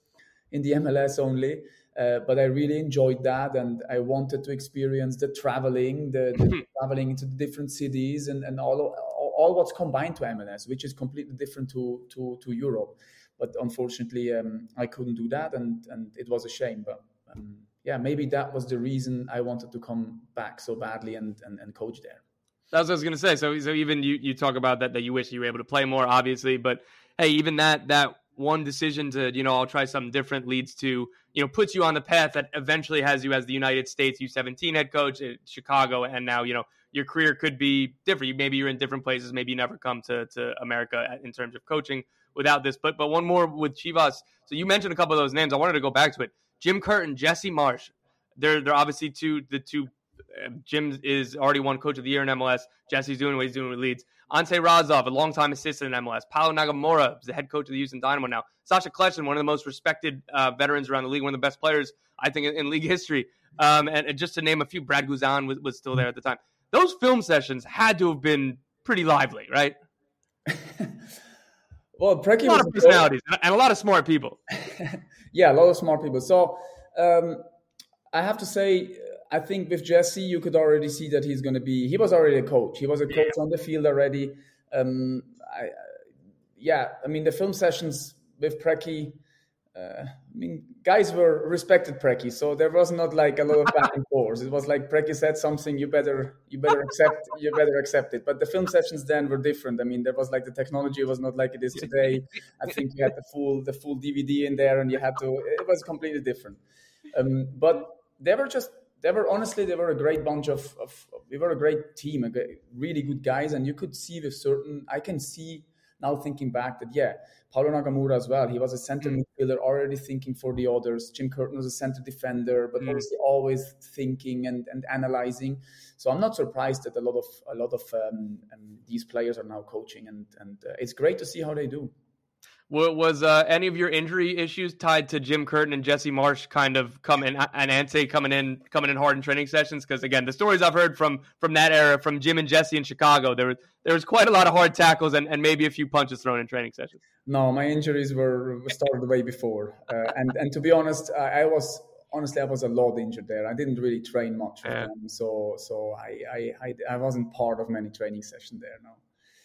in the MLS only. Uh, but I really enjoyed that, and I wanted to experience the traveling, the, the traveling into the different cities, and, and all, all, what's combined to MLS, which is completely different to to, to Europe but unfortunately um, I couldn't do that, and and it was a shame. But um, yeah, maybe that was the reason I wanted to come back so badly and and, and coach there.
That's what I was gonna say. So so even you you talk about that that you wish you were able to play more, obviously, but hey, even that that one decision to you know I'll try something different leads to you know puts you on the path that eventually has you as the United States U17 head coach at Chicago, and now you know your career could be different. Maybe you're in different places. Maybe you never come to to America in terms of coaching without this. But but one more with Chivas. So you mentioned a couple of those names. I wanted to go back to it. Jim Curtin, Jesse Marsch. They're they're obviously two the two. Uh, Jim is already one coach of the year in MLS. Jesse's doing what he's doing with Leeds. Ante Razov, a longtime assistant in MLS. Paulo Nagamura is the head coach of the Houston Dynamo now. Sasha Kljestan, one of the most respected uh, veterans around the league, one of the best players, I think, in, in league history. Um, and, and, just to name a few, Brad Guzan was, was still there at the time. Those film sessions had to have been pretty lively, right?
Well, Preki
a lot of personalities and a lot of smart people.
yeah, a lot of smart people. So um, I have to say, I think with Jesse, you could already see that he's going to be. He was already a coach. He was a coach yeah. on the field already. Um, I, yeah, I mean the film sessions with Preki uh, I mean, guys were respected Preki, so there was not like a lot of back and forth. It was like Preki said something, you better you better accept you better accept it. But the film sessions then were different. I mean, there was like the technology was not like it is today. I think you had the full the full DVD in there, and you had to. It was completely different. Um, but they were just they were honestly they were a great bunch of, of we were a great team, a great, really good guys, and you could see with certain I can see now thinking back that yeah Paulo Nagamura as well. He was a center mm. Midfielder, already thinking for the others. Jim Curtin was a center defender, but mm. obviously always thinking and, and analyzing. So I'm not surprised that a lot of a lot of um, um, these players are now coaching, and and uh, it's great to see how they do.
Was uh, any of your injury issues tied to Jim Curtin and Jesse Marsch kind of coming and Ante coming in coming in hard in training sessions? Because again, the stories I've heard from from that era, from Jim and Jesse in Chicago, there was there was quite a lot of hard tackles and, and maybe a few punches thrown in training sessions.
No, my injuries were started way before, uh, and and to be honest, I, I, was honestly I was a lot injured there. I didn't really train much with yeah. them, so so I, I I I wasn't part of many training sessions there. No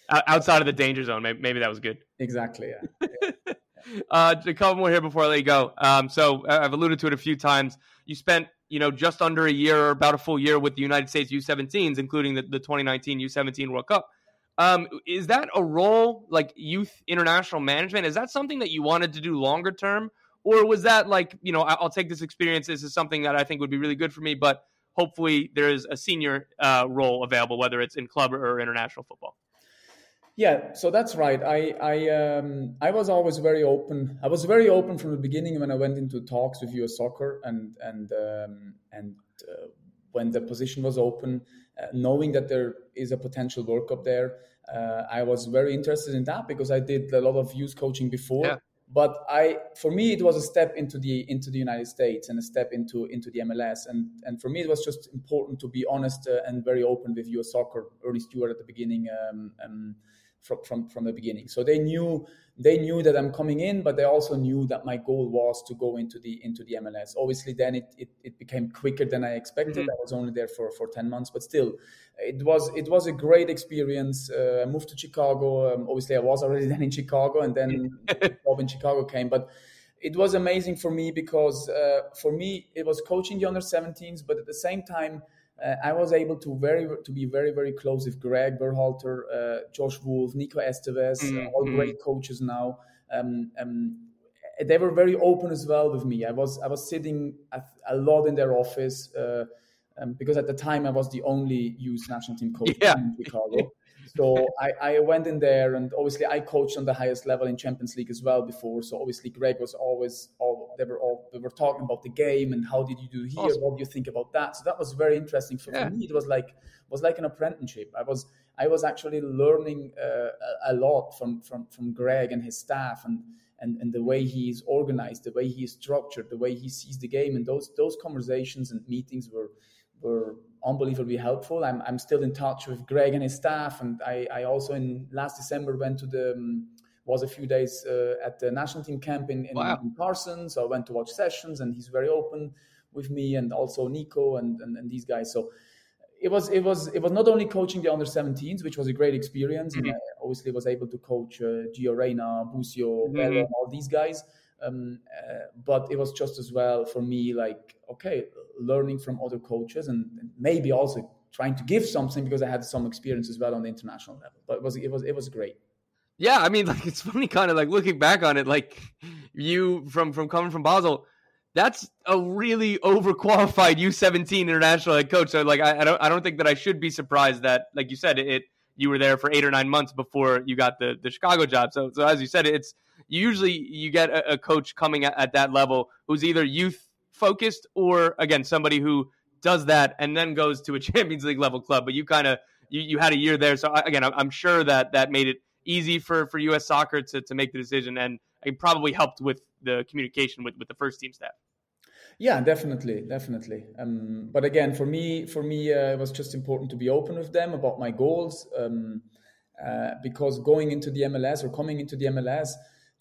outside of the danger zone. Maybe, maybe that was good.
Exactly. Yeah. yeah.
uh, a couple more here before I let you go. Um, so I've alluded to it a few times. You spent, you know, just under a year or about a full year with the United States U17s, including the, the 2019 U17 World Cup. Um, is that a role like youth international management? Is that something that you wanted to do longer term, or was that like, you know, I'll take this experience. This is something that I think would be really good for me, but hopefully there is a senior uh, role available, whether it's in club or international football.
Yeah, so that's right. I I um, I was always very open. I was very open from the beginning when I went into talks with US Soccer and and um, and uh, when the position was open, uh, knowing that there is a potential work up there, uh, I was very interested in that because I did a lot of youth coaching before. Yeah. But I, for me, it was a step into the into the United States and a step into into the MLS. And and for me, it was just important to be honest uh, and very open with US Soccer. Earnie Stewart at the beginning. Um, um, from, from, from the beginning. So they knew they knew that I'm coming in, but they also knew that my goal was to go into the into the MLS. Obviously, then it it, it became quicker than I expected. Mm-hmm. I was only there for, for ten months, but still, it was it was a great experience. Uh, I moved to Chicago. Um, obviously, I was already then in Chicago, and then job in Chicago came, but. It was amazing for me because uh, for me it was coaching the under 17s, but at the same time uh, I was able to very to be very very close with Greg Berhalter, uh, Josh Wolff, Nico Estevez, mm-hmm. all great coaches now. Um, um, they were very open as well with me. I was I was sitting a lot in their office uh, um, because at the time I was the only youth national team coach yeah. in Chicago. So I, I went in there, and obviously I coached on the highest level in Champions League as well before. So obviously Greg was always all they were all they were talking about the game and how did you do here? Awesome. What do you think about that? So that was very interesting for, yeah. for me. It was like was like an apprenticeship. I was I was actually learning uh, a, a lot from from from Greg and his staff and. And, and the way he is organized, the way he is structured, the way he sees the game, and those those conversations and meetings were were unbelievably helpful. I'm, I'm still in touch with Greg and his staff, and I, I also in last December went to the um, was a few days uh, at the national team camp in, in, wow. in, Carson. So I went to watch sessions, and he's very open with me, and also Nico and, and, and these guys. So it was it was it was not only coaching the under 17s, which was a great experience. Mm-hmm. And I obviously was able to coach uh, Gio Reyna, Busio, mm-hmm. All these guys. Um, uh, but it was just as well for me, like okay, learning from other coaches and maybe also trying to give something because I had some experience as well on the international level. But it was it was it was great.
Yeah, I mean, like it's funny, kind of like looking back on it, like you from from coming from Basel, that's a really overqualified U seventeen international head coach. So like, I, I, don't I don't think that I should be surprised that, like you said, it you were there for eight or nine months before you got the the Chicago job. So so as you said, it's usually you get a, a coach coming at, at that level who's either youth focused or again somebody who does that and then goes to a Champions League level club. But you kind of you, you had a year there, so again, I'm sure that that made it easy for for U.S. Soccer to to make the decision, and it probably helped with the communication with with the first team staff.
Yeah, definitely, definitely. Um, but again, for me, for me, uh, it was just important to be open with them about my goals, um, uh, because going into the MLS or coming into the MLS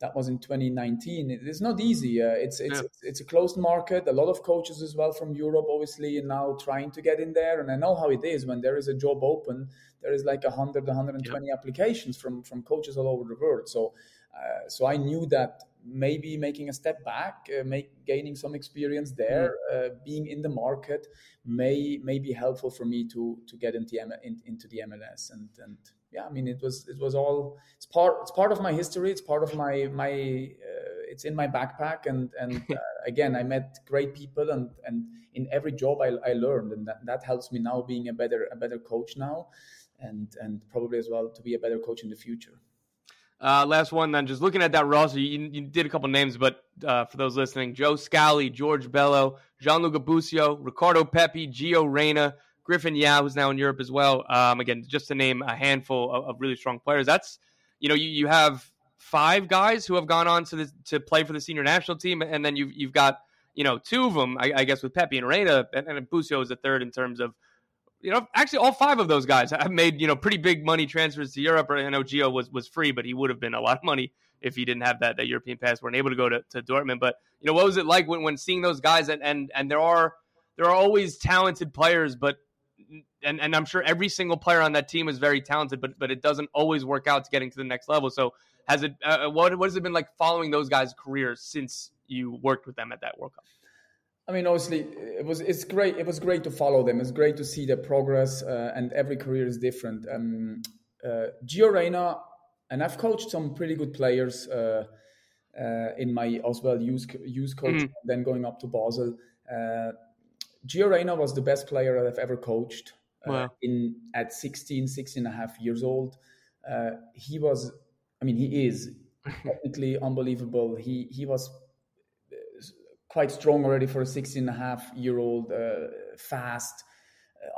that was in 2019. It is not easy. Uh, it's it's, yeah. it's, it's a closed market. A lot of coaches as well from Europe, obviously, and now trying to get in there. And I know how it is when there is a job open. There is like 100, 120 yeah. applications from from coaches all over the world. So uh, so I knew that maybe making a step back, uh, make gaining some experience there, mm-hmm. uh, being in the market may may be helpful for me to to get into in, into the MLS and and yeah, I mean, it was it was all it's part it's part of my history. It's part of my my uh, it's in my backpack. And and uh, again, I met great people, and and in every job I, I learned, and that, that helps me now being a better a better coach now, and and probably as well to be a better coach in the future.
Uh, last one, then. Just looking at that roster, you, you did a couple names, but uh, for those listening, Joe Scally, George Bello, Gianluca Busio, Ricardo Pepi, Gio Reyna, Griffin Yow, who's now in Europe as well. Um, again, just to name a handful of, of, really strong players. That's you know you, you have five guys who have gone on to the, to play for the senior national team, and then you've you've got you know two of them, I, I guess, with Pepi and Reyna, and, and Busio is the third in terms of you know, actually, all five of those guys have made you know pretty big money transfers to Europe. I know Gio was was free, but he would have been a lot of money if he didn't have that that European pass. weren't able to go to, to Dortmund. But you know, what was it like when, when seeing those guys? And, and and there are there are always talented players, but and, and I'm sure every single player on that team is very talented, but but it doesn't always work out to getting to the next level. So has it uh, uh, what what has it been like following those guys' careers since you worked with them at that World Cup?
I mean, obviously, it was it's great. It was great to follow them. It's great to see their progress, uh, and every career is different. Um, uh, Gio Reyna, and I've coached some pretty good players uh, uh in my as well youth youth coach, mm-hmm. then going up to Basel. Uh, Gio Reyna was the best player I've ever coached. Uh, wow. in at 16, 16 and a half years old. Uh, he was, I mean, he is technically unbelievable. He he was uh, quite strong already for a 16 and a half year old, uh, fast,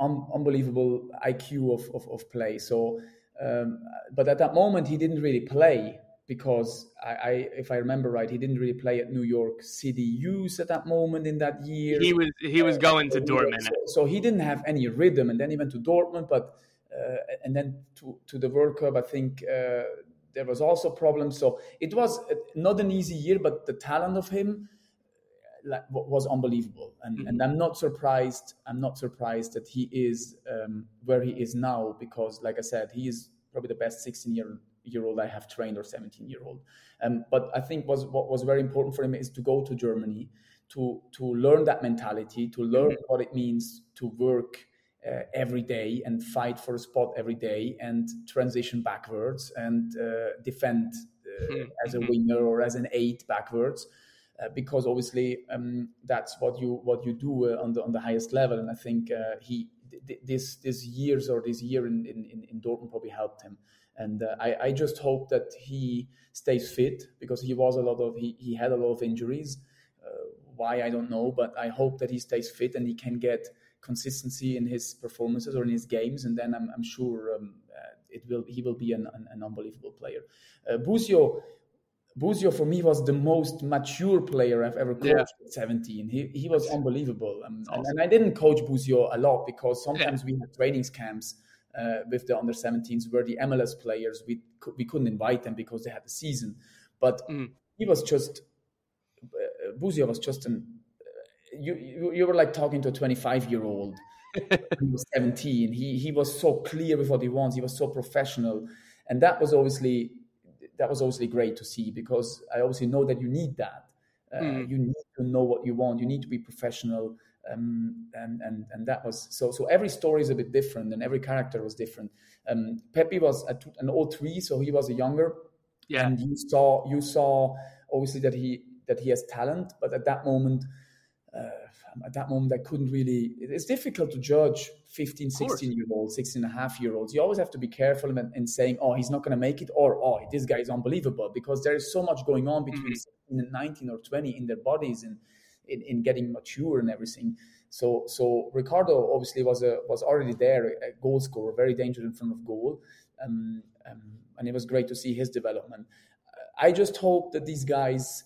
un- unbelievable IQ of, of, of play. So, um, but at that moment, he didn't really play because I, I, if I remember right, he didn't really play at New York City Youth at that moment in that year.
He was he was uh, going to Dortmund,
so, so, he didn't have any rhythm, and then he went to Dortmund, but uh, and then to to the World Cup, I think. Uh, there was also problems, so it was not an easy year. But the talent of him like, was unbelievable, and, mm-hmm. and I'm not surprised. I'm not surprised that he is um, where he is now because, like I said, he is probably the best 16 year year old I have trained or 17 year old. Um, but I think was what was very important for him is to go to Germany to to learn that mentality, to learn mm-hmm. what it means to work uh, every day and fight for a spot every day and transition backwards and uh, defend uh, as a winger or as an eight backwards. Uh, because obviously um, that's what you what you do uh, on the on the highest level, and I think uh, he th- this this years or this year in, in, in Dortmund probably helped him, and uh, I, I just hope that he stays fit because he was a lot of he, he had a lot of injuries. Uh, why I don't know, but I hope that he stays fit and he can get consistency in his performances or in his games, and then I'm, I'm sure um, it will he will be an, an, an unbelievable player. Uh, Busio Busio for me was the most mature player I've ever coached yeah. at 17. He, he was unbelievable. Um, awesome. and, and, I didn't coach Busio a lot because sometimes yeah. we had trainings camps uh, with the under 17s were the MLS players, we, we couldn't invite them because they had the season. But mm. he was just, uh, Busio was just an, uh, you, you, you were like talking to a 25 year old. he was 17. He, he was so clear with what he wants. He was so professional. And that was obviously that was obviously great to see because I obviously know that you need that. Uh, mm. You need to know what you want. You need to be professional, um, and and and that was so. So every story is a bit different, and every character was different. Um, Pepi was at an 03, so he was a younger. Yeah. And you saw you saw obviously that he that he has talent, but at that moment. Uh, at that moment, I couldn't really. It's difficult to judge 15, 16 year olds, 16 and a half year olds. You always have to be careful in, in saying, oh, he's not going to make it, or oh, this guy is unbelievable, because there is so much going on between mm-hmm. 16 and 19 or 20 in their bodies and in, in getting mature and everything. So, so Ricardo obviously was a was already there, a goal scorer, very dangerous in front of goal, um, um, and it was great to see his development. I just hope that these guys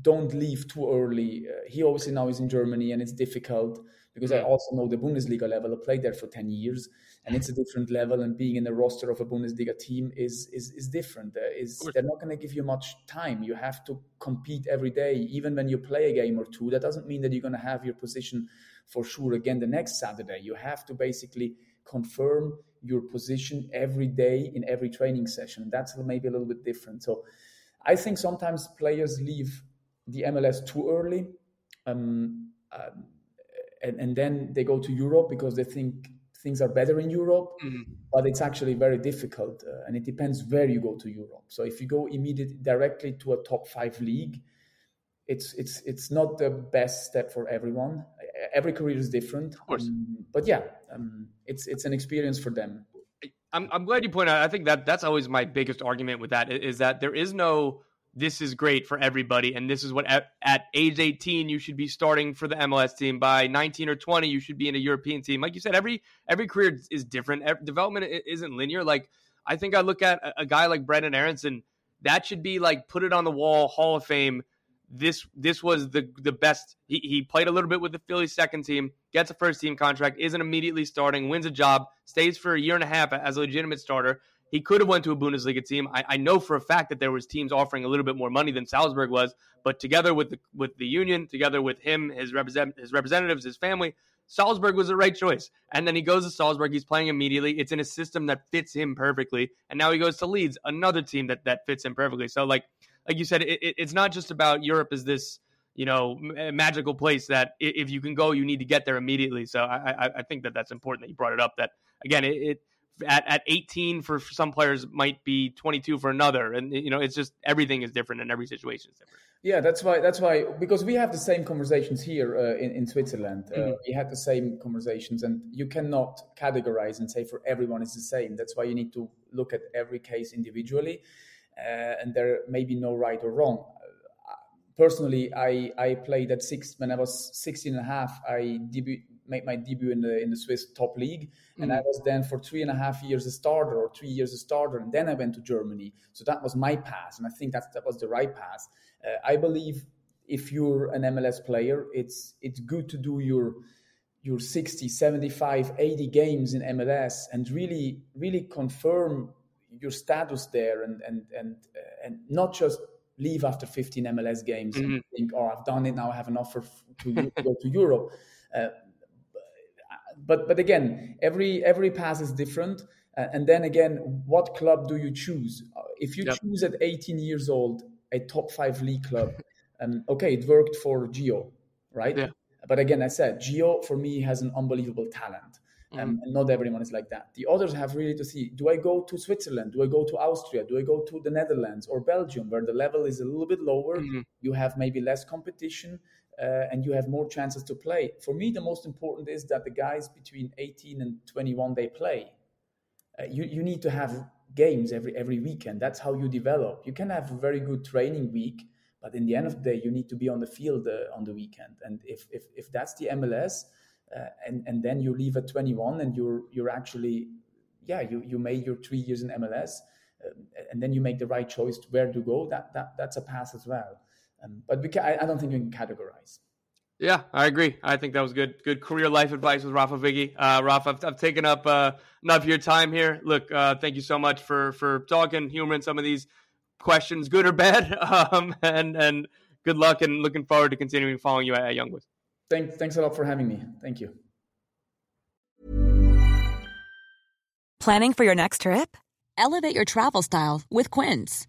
don't leave too early. Uh, he obviously now is in Germany and it's difficult because I also know the Bundesliga level. I played there for 10 years and it's a different level and being in the roster of a Bundesliga team is is, is different. Uh, is they're not going to give you much time. You have to compete every day. Even when you play a game or two, that doesn't mean that you're going to have your position for sure again the next Saturday. You have to basically confirm your position every day in every training session. That's maybe a little bit different. So I think sometimes players leave the MLS too early. Um, uh, and, and, then they go to Europe because they think things are better in Europe, mm-hmm. but it's actually very difficult. Uh, and it depends where you go to Europe. So if you go immediately directly to a top five league, it's it's it's not the best step for everyone. Every career is different.
Of course. Um,
but yeah, um, it's it's an experience for them.
I'm I'm glad you point out. I think that that's always my biggest argument with that is that there is no this is great for everybody. And this is what at, at, age 18 you should be starting for the MLS team. By 19 or 20 you should be in a European team. Like you said, every every career is different. Every, development isn't linear. Like I think I look at a, a guy like Brenden Aaronson. That should be like put it on the wall, Hall of Fame. This this was the the best. He, he played a little bit with the Phillies second team, gets a first team contract, isn't immediately starting, wins a job, stays for a year and a half as a legitimate starter he could have went to a Bundesliga team. I, I, know for a fact that there was teams offering a little bit more money than Salzburg was, but together with the with the union, together with him, his represent his representatives, his family, Salzburg was the right choice. And then he goes to Salzburg. He's playing immediately. It's in a system that fits him perfectly. And now he goes to Leeds, another team that that fits him perfectly. So like like you said, it, it, it's not just about Europe as this you know eh, magical place that if you can go, you need to get there immediately. So I I, I think that that's important that you brought it up. That again, it, it at, at 18 for some players might be 22 for another. And you know it's just everything is different and every situation is different.
Yeah that's why that's why because we have the same conversations here uh, in, in switzerland. Uh, mm-hmm. we had the same conversations and you cannot categorize and say for everyone it's the same. That's why you need to look at every case individually uh, and there may be no right or wrong. Uh, personally i i played at six when i was 16 and a half i debut made my debut in the in the Swiss top league, and mm. I was then for three and a half years a starter or three years a starter, and then I went to Germany. So that was my path, and I think that that was the right path. Uh, I believe if you're an MLS player, it's it's good to do your your 60, 75, 80 games in MLS and really really confirm your status there and and and uh, and not just leave after 15 MLS games mm-hmm. and think, oh, I've done it now. I have an offer to, to go to Europe. Uh, but but again, every every pass is different. Uh, and then again, what club do you choose? Uh, if you yep. choose at 18 years old a top five league club, um, okay, it worked for Gio, right? Yeah. But again, I said Gio for me has an unbelievable talent. Um, mm-hmm. and not everyone is like that. The others have really to see: Do I go to Switzerland? Do I go to Austria? Do I go to the Netherlands or Belgium, where the level is a little bit lower? Mm-hmm. You have maybe less competition, uh, and you have more chances to play. For me, the most important is that the guys between 18 and 21 they play. Uh, you you need to have games every every weekend. That's how you develop. You can have a very good training week, but in the end of the day, you need to be on the field uh, on the weekend. And if if if that's the MLS, uh, and and then you leave at 21 and you're you're actually yeah you you made your three years in MLS. Uh, and then you make the right choice where to go. That that that's a pass as well. Um, but we can, I, I don't think you can categorize.
Yeah, I agree. I think that was good. Good career life advice with Rapha Wicky. Uh, Rapha, I've, I've taken up uh, enough of your time here. Look, uh, thank you so much for for talking, humoring some of these questions, good or bad. Um, and and good luck, and looking forward to continuing following you at, at Young Boys.
Thank, thanks a lot for having me. Thank you.
Planning for your next trip? Elevate your travel style with Quince.